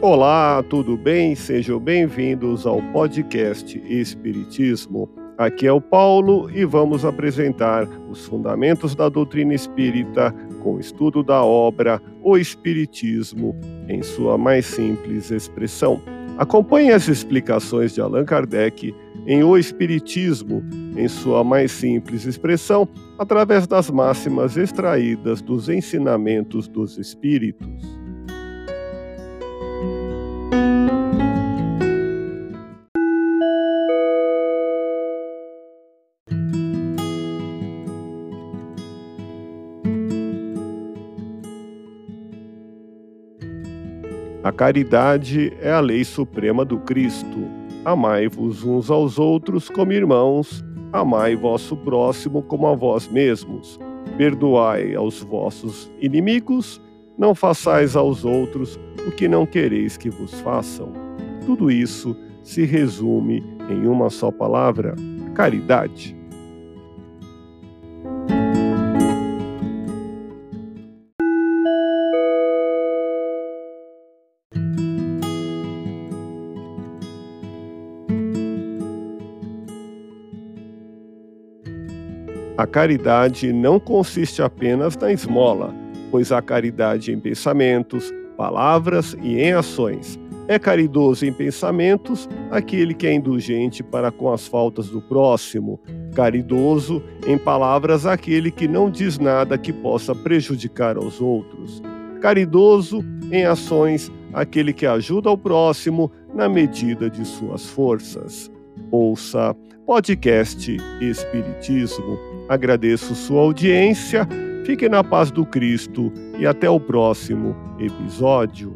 Olá, tudo bem? Sejam bem-vindos ao podcast Espiritismo. Aqui é o Paulo e vamos apresentar os fundamentos da doutrina espírita com o estudo da obra O Espiritismo em sua mais simples expressão. Acompanhe as explicações de Allan Kardec em O Espiritismo em sua mais simples expressão através das máximas extraídas dos ensinamentos dos Espíritos. A caridade é a lei suprema do Cristo. Amai-vos uns aos outros como irmãos, amai vosso próximo como a vós mesmos. Perdoai aos vossos inimigos, não façais aos outros o que não quereis que vos façam. Tudo isso se resume em uma só palavra: caridade. A caridade não consiste apenas na esmola, pois há caridade em pensamentos, palavras e em ações. É caridoso em pensamentos aquele que é indulgente para com as faltas do próximo, caridoso em palavras aquele que não diz nada que possa prejudicar aos outros, caridoso em ações aquele que ajuda ao próximo na medida de suas forças. Ouça podcast Espiritismo Agradeço sua audiência, fique na paz do Cristo e até o próximo episódio.